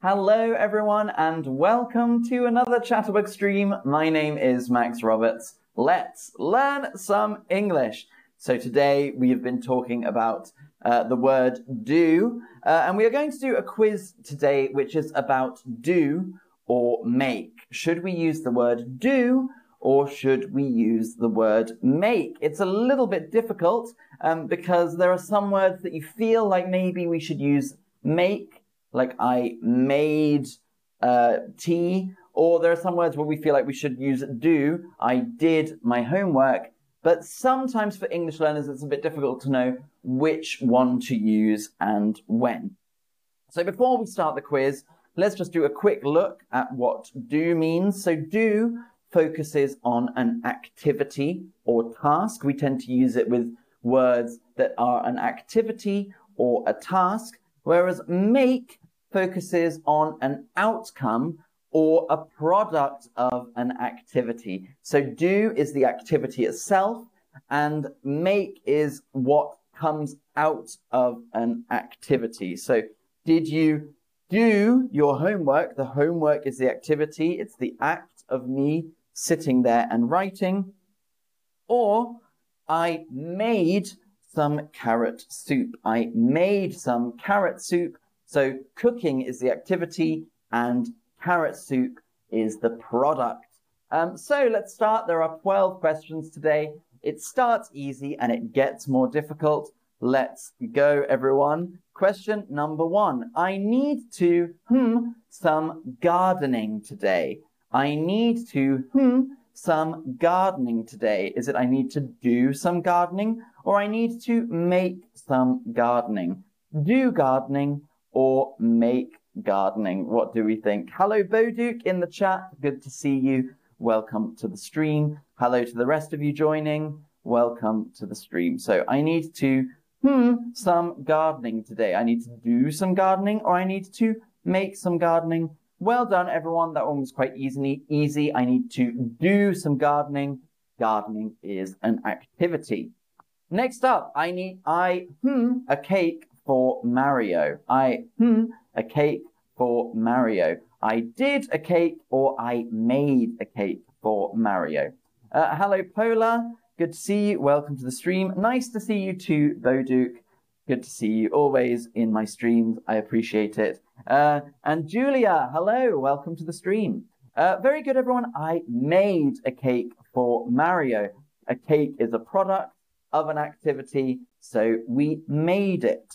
Hello, everyone, and welcome to another Chatterbug stream. My name is Max Roberts. Let's learn some English. So today we have been talking about uh, the word do, uh, and we are going to do a quiz today which is about do or make. Should we use the word do or should we use the word make? It's a little bit difficult um, because there are some words that you feel like maybe we should use make, like I made uh, tea, or there are some words where we feel like we should use do, I did my homework. But sometimes for English learners, it's a bit difficult to know which one to use and when. So before we start the quiz, let's just do a quick look at what do means. So do focuses on an activity or task. We tend to use it with words that are an activity or a task, whereas make focuses on an outcome or a product of an activity. So do is the activity itself and make is what comes out of an activity. So did you do your homework? The homework is the activity. It's the act of me sitting there and writing. Or I made some carrot soup. I made some carrot soup. So cooking is the activity and carrot soup is the product. Um, so let's start. There are 12 questions today. It starts easy and it gets more difficult. Let's go, everyone. Question number one. I need to, hmm, some gardening today. I need to, hmm, some gardening today. Is it I need to do some gardening or I need to make some gardening? Do gardening or make gardening? What do we think? Hello, Boduke in the chat. Good to see you. Welcome to the stream. Hello to the rest of you joining. Welcome to the stream. So I need to, hmm, some gardening today. I need to do some gardening or I need to make some gardening. Well done, everyone. That one was quite easy. Easy. I need to do some gardening. Gardening is an activity. Next up, I need I hmm a cake for Mario. I hmm a cake for Mario. I did a cake or I made a cake for Mario. Uh, hello, Pola. Good to see you. Welcome to the stream. Nice to see you too, Boduke. Good to see you always in my streams. I appreciate it. Uh, and Julia, hello, welcome to the stream. Uh, very good, everyone. I made a cake for Mario. A cake is a product of an activity, so we made it.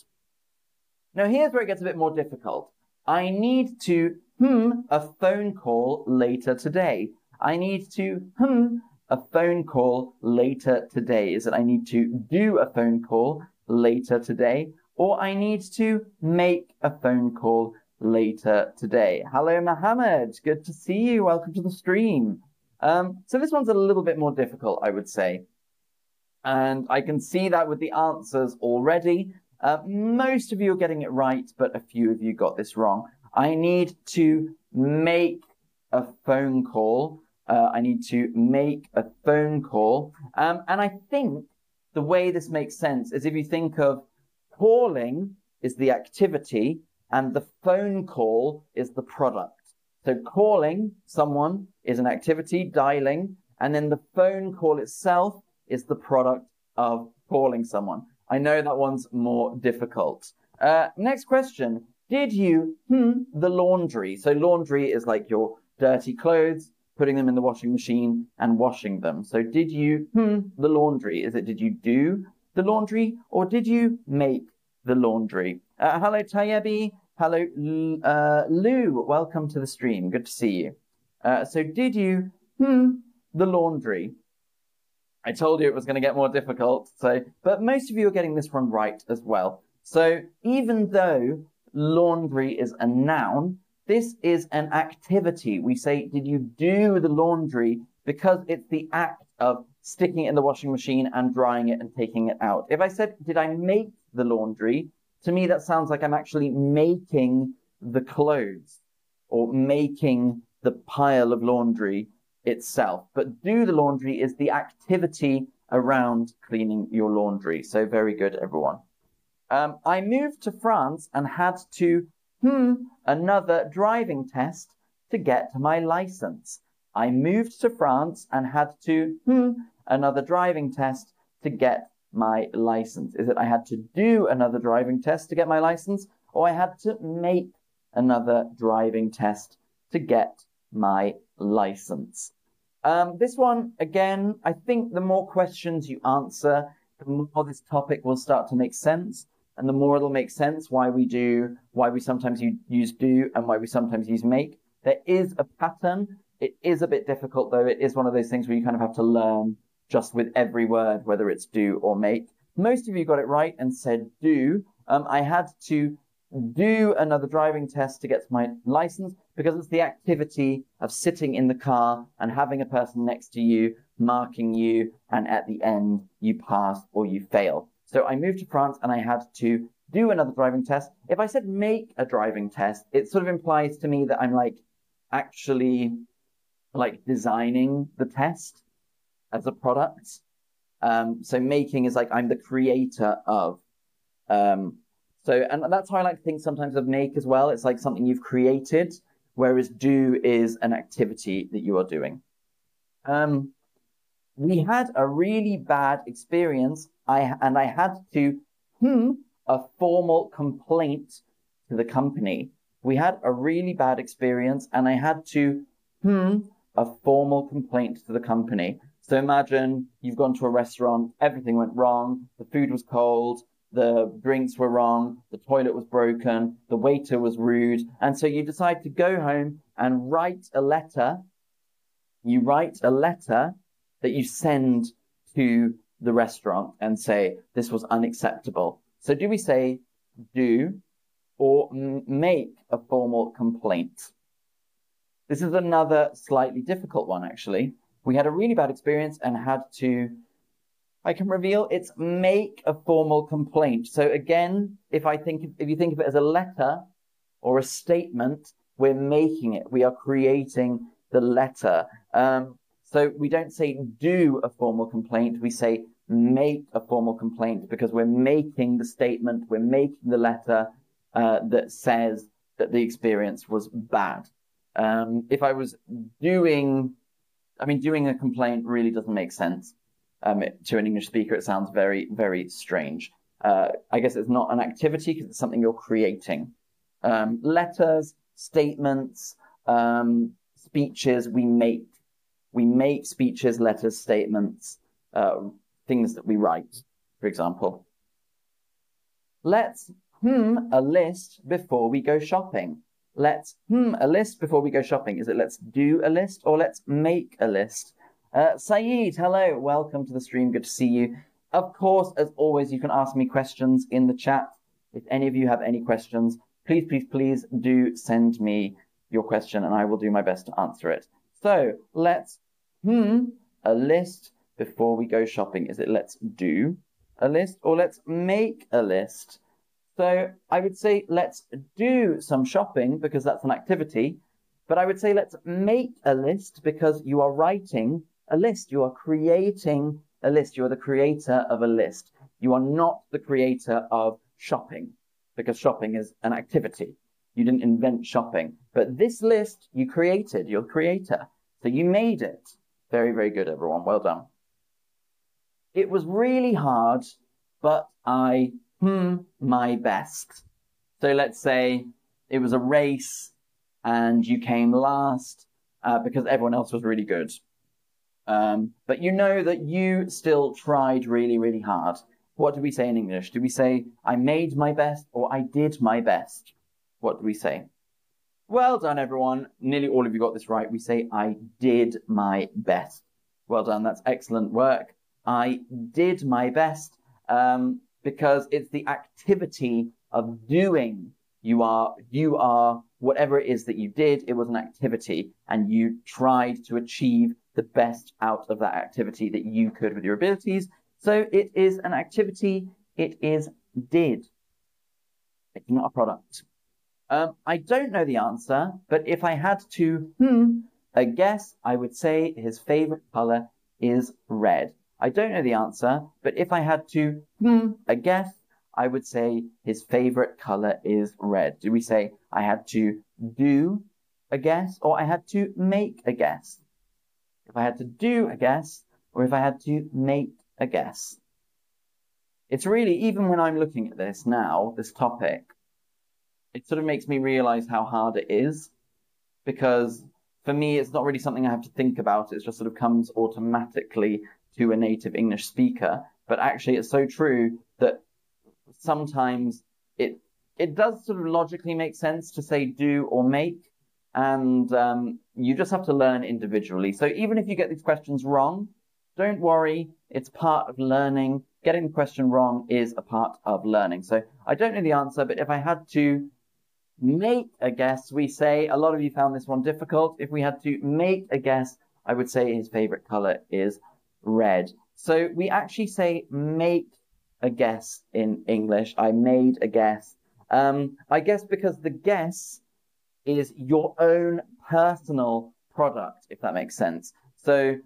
Now, here's where it gets a bit more difficult. I need to hmm a phone call later today. I need to hmm a phone call later today. Is it I need to do a phone call later today, or I need to make a phone call later today. Hello, Mohammed. Good to see you. Welcome to the stream. Um, so this one's a little bit more difficult, I would say. And I can see that with the answers already. Uh, most of you are getting it right, but a few of you got this wrong. I need to make a phone call. Uh, I need to make a phone call. Um, and I think the way this makes sense is if you think of calling is the activity and the phone call is the product. So calling someone is an activity, dialing, and then the phone call itself is the product of calling someone. I know that one's more difficult. Uh, next question. Did you, hmm, the laundry? So laundry is like your dirty clothes putting them in the washing machine and washing them. So did you, hmm, the laundry? Is it did you do the laundry or did you make the laundry? Uh, hello, Tayebi. Hello, uh, Lou. Welcome to the stream. Good to see you. Uh, so did you, hmm, the laundry? I told you it was going to get more difficult. So, but most of you are getting this one right as well. So even though laundry is a noun, this is an activity. We say, did you do the laundry? Because it's the act of sticking it in the washing machine and drying it and taking it out. If I said, did I make the laundry? To me, that sounds like I'm actually making the clothes or making the pile of laundry itself. But do the laundry is the activity around cleaning your laundry. So very good, everyone. Um, I moved to France and had to hmm, another driving test to get my license. I moved to France and had to, hmm, another driving test to get my license. Is it I had to do another driving test to get my license, or I had to make another driving test to get my license? Um, this one, again, I think the more questions you answer, the more this topic will start to make sense, and the more it'll make sense why we do, why we sometimes use do, and why we sometimes use make. There is a pattern. It is a bit difficult, though. It is one of those things where you kind of have to learn just with every word, whether it's do or make. Most of you got it right and said do. Um, I had to do another driving test to get my license because it's the activity of sitting in the car and having a person next to you marking you, and at the end you pass or you fail. So I moved to France and I had to do another driving test. If I said make a driving test, it sort of implies to me that I'm like actually like designing the test as a product. Um, so making is like I'm the creator of. Um, so and that's how I like to think sometimes of make as well. It's like something you've created, whereas do is an activity that you are doing. Um, we had a really bad experience. I and I had to hmm a formal complaint to the company. We had a really bad experience, and I had to hmm a formal complaint to the company. So imagine you've gone to a restaurant, everything went wrong, the food was cold, the drinks were wrong, the toilet was broken, the waiter was rude, and so you decide to go home and write a letter. You write a letter that you send to the restaurant and say, this was unacceptable. So do we say do or m- make a formal complaint? This is another slightly difficult one, actually we had a really bad experience and had to I can reveal it's make a formal complaint. So again, if I think if you think of it as a letter or a statement, we're making it. We are creating the letter. Um, so we don't say do a formal complaint. We say make a formal complaint because we're making the statement. We're making the letter uh, that says that the experience was bad. Um, if I was doing I mean, doing a complaint really doesn't make sense. Um, to an English speaker, it sounds very, very strange. Uh, I guess it's not an activity because it's something you're creating. Um, letters, statements, um, speeches we make. We make speeches, letters, statements, uh, things that we write, for example. Let's hmm a list before we go shopping let's hmm a list before we go shopping. Is it let's do a list or let's make a list? Uh, Saeed, hello, welcome to the stream. Good to see you. Of course, as always, you can ask me questions in the chat. If any of you have any questions, please, please, please do send me your question and I will do my best to answer it. So let's hmm a list before we go shopping. Is it let's do a list or let's make a list? So I would say let's do some shopping because that's an activity. But I would say let's make a list because you are writing a list. You are creating a list. You are the creator of a list. You are not the creator of shopping because shopping is an activity. You didn't invent shopping. But this list you created, you're creator. So you made it. Very, very good, everyone. Well done. It was really hard, but I hmm, my best. So let's say it was a race and you came last uh, because everyone else was really good. Um, but you know that you still tried really, really hard. What do we say in English? Do we say, I made my best or I did my best? What do we say? Well done, everyone. Nearly all of you got this right. We say, I did my best. Well done. That's excellent work. I did my best. Um, because it's the activity of doing. You are, you are, whatever it is that you did, it was an activity and you tried to achieve the best out of that activity that you could with your abilities. So it is an activity. It is did. It's not a product. Um, I don't know the answer, but if I had to, hmm, a guess, I would say his favorite color is red. I don't know the answer, but if I had to, hmm, a guess, I would say his favorite color is red. Do we say I had to do a guess or I had to make a guess? If I had to do a guess or if I had to make a guess. It's really, even when I'm looking at this now, this topic, it sort of makes me realize how hard it is because for me, it's not really something I have to think about. It just sort of comes automatically to a native English speaker. But actually, it's so true that sometimes it it does sort of logically make sense to say do or make, and um, you just have to learn individually. So even if you get these questions wrong, don't worry. It's part of learning. Getting the question wrong is a part of learning. So I don't know the answer, but if I had to make a guess, we say, a lot of you found this one difficult. If we had to make a guess, I would say his favorite color is red. So we actually say make a guess in English. I made a guess. Um, I guess because the guess is your own personal product, if that makes sense. So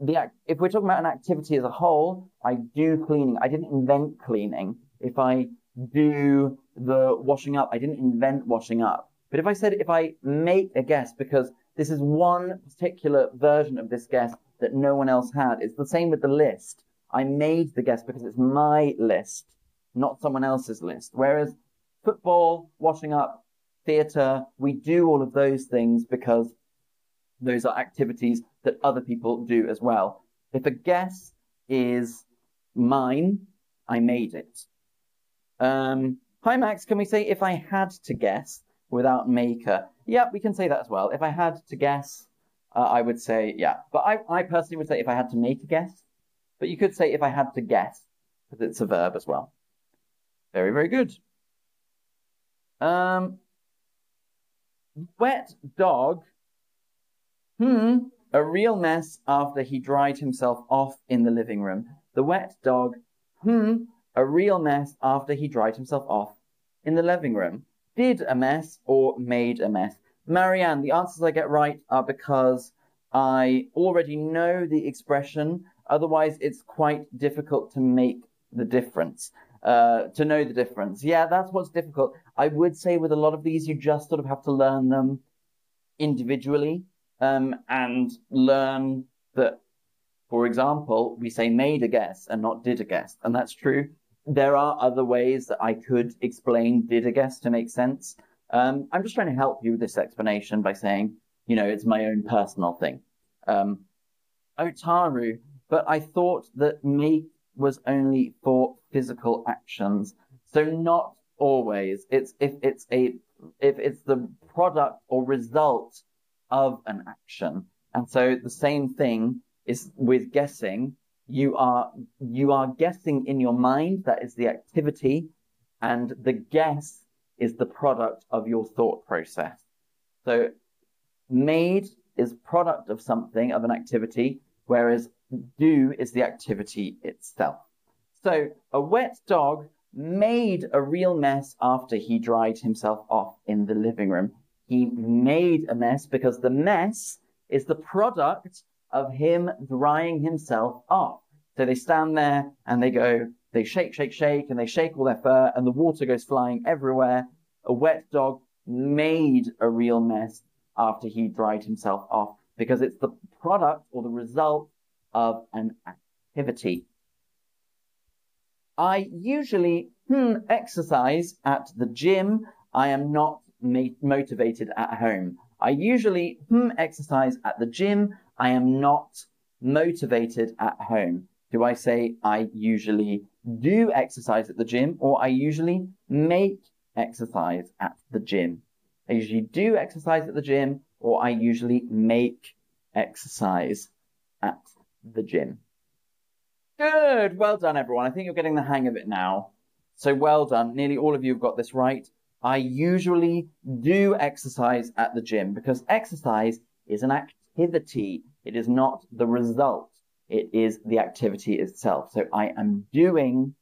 the if we're talking about an activity as a whole, I do cleaning. I didn't invent cleaning. If I do the washing up. I didn't invent washing up. But if I said, if I make a guess, because this is one particular version of this guess that no one else had, it's the same with the list. I made the guess because it's my list, not someone else's list. Whereas football, washing up, theatre, we do all of those things because those are activities that other people do as well. If a guess is mine, I made it. Um, hi, Max. Can we say if I had to guess without maker? Yeah, we can say that as well. If I had to guess, uh, I would say yeah. But I, I personally would say if I had to make a guess. But you could say if I had to guess, because it's a verb as well. Very, very good. Um, wet dog. Hmm. A real mess after he dried himself off in the living room. The wet dog. Hmm a real mess after he dried himself off in the living room. Did a mess or made a mess? Marianne, the answers I get right are because I already know the expression. Otherwise, it's quite difficult to make the difference, uh, to know the difference. Yeah, that's what's difficult. I would say with a lot of these, you just sort of have to learn them individually um, and learn that, for example, we say made a guess and not did a guess. And that's true there are other ways that I could explain did a guess to make sense. Um, I'm just trying to help you with this explanation by saying, you know, it's my own personal thing. Um, Otaru, but I thought that make was only for physical actions. So not always. It's if it's a if it's the product or result of an action. And so the same thing is with guessing you are you are guessing in your mind that is the activity and the guess is the product of your thought process so made is product of something of an activity whereas do is the activity itself so a wet dog made a real mess after he dried himself off in the living room he made a mess because the mess is the product of him drying himself off. So they stand there and they go, they shake, shake, shake, and they shake all their fur, and the water goes flying everywhere. A wet dog made a real mess after he dried himself off because it's the product or the result of an activity. I usually hmm, exercise at the gym. I am not motivated at home. I usually hmm, exercise at the gym. I am not motivated at home. Do I say I usually do exercise at the gym or I usually make exercise at the gym? I usually do exercise at the gym or I usually make exercise at the gym. Good. Well done, everyone. I think you're getting the hang of it now. So well done. Nearly all of you have got this right. I usually do exercise at the gym because exercise is an activity. It is not the result it is the activity itself. So I am doing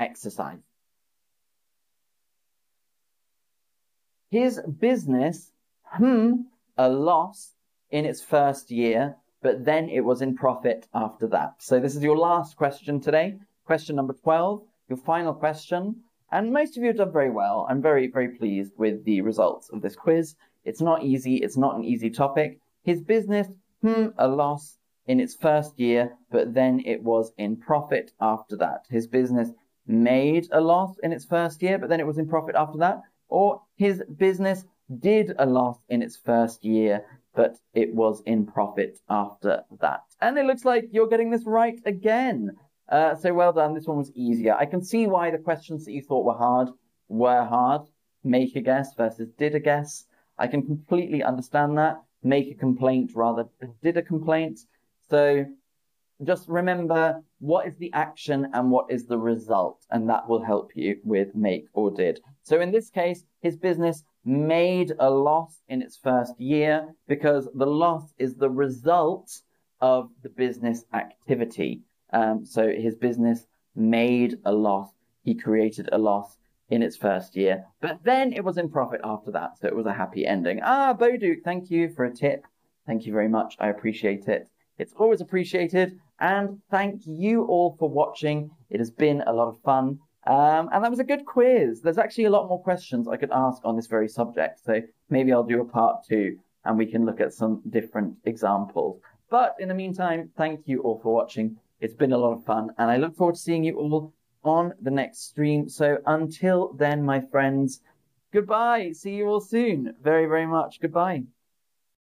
exercise. His business, hmm, a loss in its first year, but then it was in profit after that. So this is your last question today. Question number 12. your final question. And most of you have done very well. I'm very, very pleased with the results of this quiz. It's not easy. It's not an easy topic. His business, hmm, a loss in its first year, but then it was in profit after that. His business made a loss in its first year, but then it was in profit after that. Or his business did a loss in its first year, but it was in profit after that. And it looks like you're getting this right again. Uh, so well done. This one was easier. I can see why the questions that you thought were hard were hard. Make a guess versus did a guess. I can completely understand that. Make a complaint rather than did a complaint. So just remember what is the action and what is the result, and that will help you with make or did. So in this case, his business made a loss in its first year because the loss is the result of the business activity. Um, so his business made a loss. He created a loss in its first year, but then it was in profit after that. So it was a happy ending. Ah, Boduk, thank you for a tip. Thank you very much. I appreciate it. It's always appreciated. And thank you all for watching. It has been a lot of fun. Um, and that was a good quiz. There's actually a lot more questions I could ask on this very subject. So maybe I'll do a part two and we can look at some different examples. But in the meantime, thank you all for watching. It's been a lot of fun, and I look forward to seeing you all on the next stream. So until then, my friends, goodbye. See you all soon. Very, very much. Goodbye.